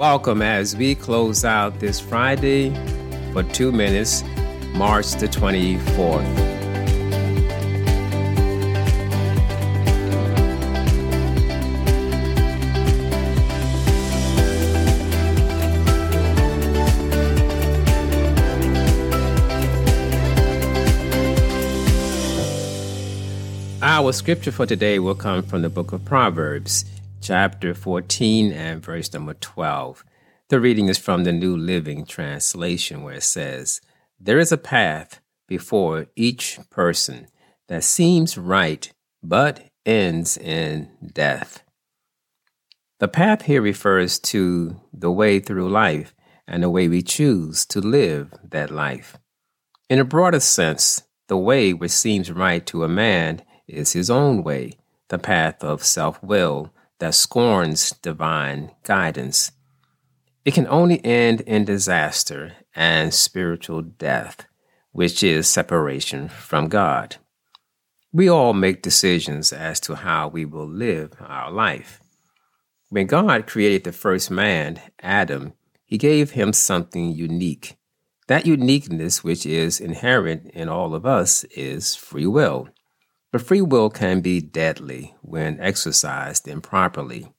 Welcome as we close out this Friday for two minutes, March the 24th. Our scripture for today will come from the book of Proverbs, chapter 14 and verse number 12. The reading is from the New Living Translation, where it says, There is a path before each person that seems right, but ends in death. The path here refers to the way through life and the way we choose to live that life. In a broader sense, the way which seems right to a man is his own way, the path of self will that scorns divine guidance. It can only end in disaster and spiritual death, which is separation from God. We all make decisions as to how we will live our life. When God created the first man, Adam, he gave him something unique. That uniqueness, which is inherent in all of us, is free will. But free will can be deadly when exercised improperly.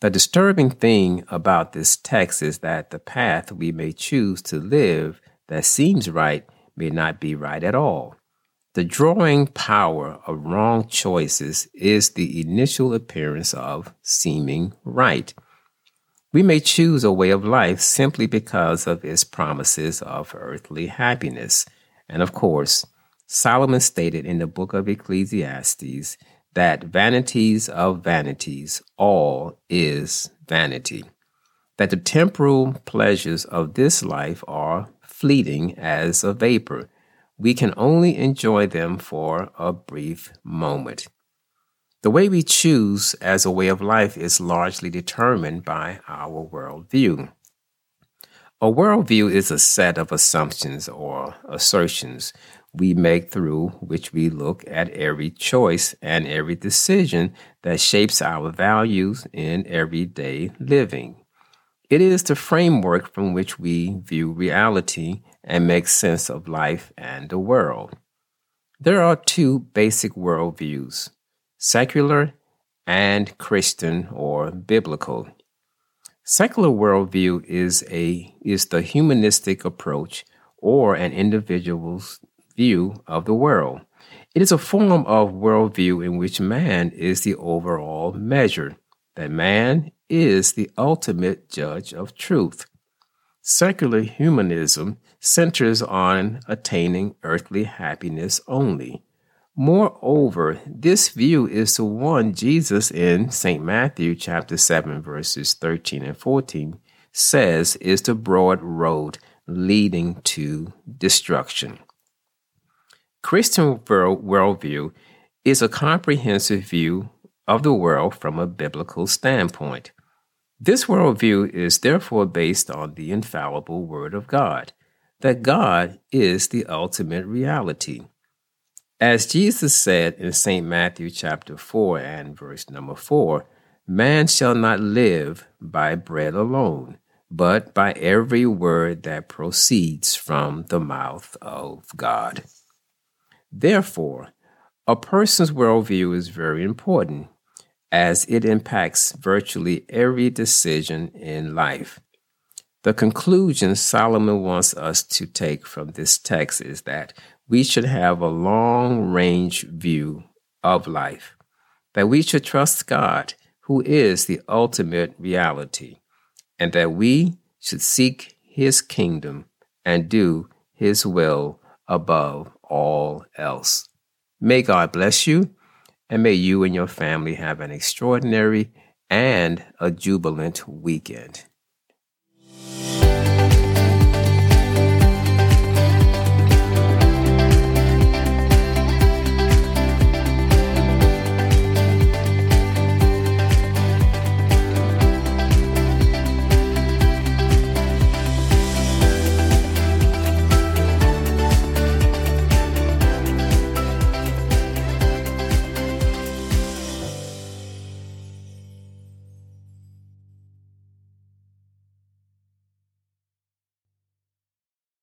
The disturbing thing about this text is that the path we may choose to live that seems right may not be right at all. The drawing power of wrong choices is the initial appearance of seeming right. We may choose a way of life simply because of its promises of earthly happiness. And of course, Solomon stated in the book of Ecclesiastes that vanities of vanities, all is vanity. That the temporal pleasures of this life are fleeting as a vapor. We can only enjoy them for a brief moment. The way we choose as a way of life is largely determined by our worldview. A worldview is a set of assumptions or assertions we make through which we look at every choice and every decision that shapes our values in everyday living. It is the framework from which we view reality and make sense of life and the world. There are two basic worldviews secular and Christian or biblical. Secular worldview is a is the humanistic approach or an individual's view of the world. It is a form of worldview in which man is the overall measure, that man is the ultimate judge of truth. Secular humanism centers on attaining earthly happiness only. Moreover, this view is the one Jesus in St. Matthew chapter 7 verses 13 and 14 says is the broad road leading to destruction. Christian world, worldview is a comprehensive view of the world from a biblical standpoint. This worldview is therefore based on the infallible Word of God, that God is the ultimate reality. As Jesus said in St. Matthew chapter 4 and verse number 4, man shall not live by bread alone, but by every word that proceeds from the mouth of God. Therefore, a person's worldview is very important as it impacts virtually every decision in life. The conclusion Solomon wants us to take from this text is that we should have a long range view of life, that we should trust God, who is the ultimate reality, and that we should seek his kingdom and do his will above all else. May God bless you, and may you and your family have an extraordinary and a jubilant weekend.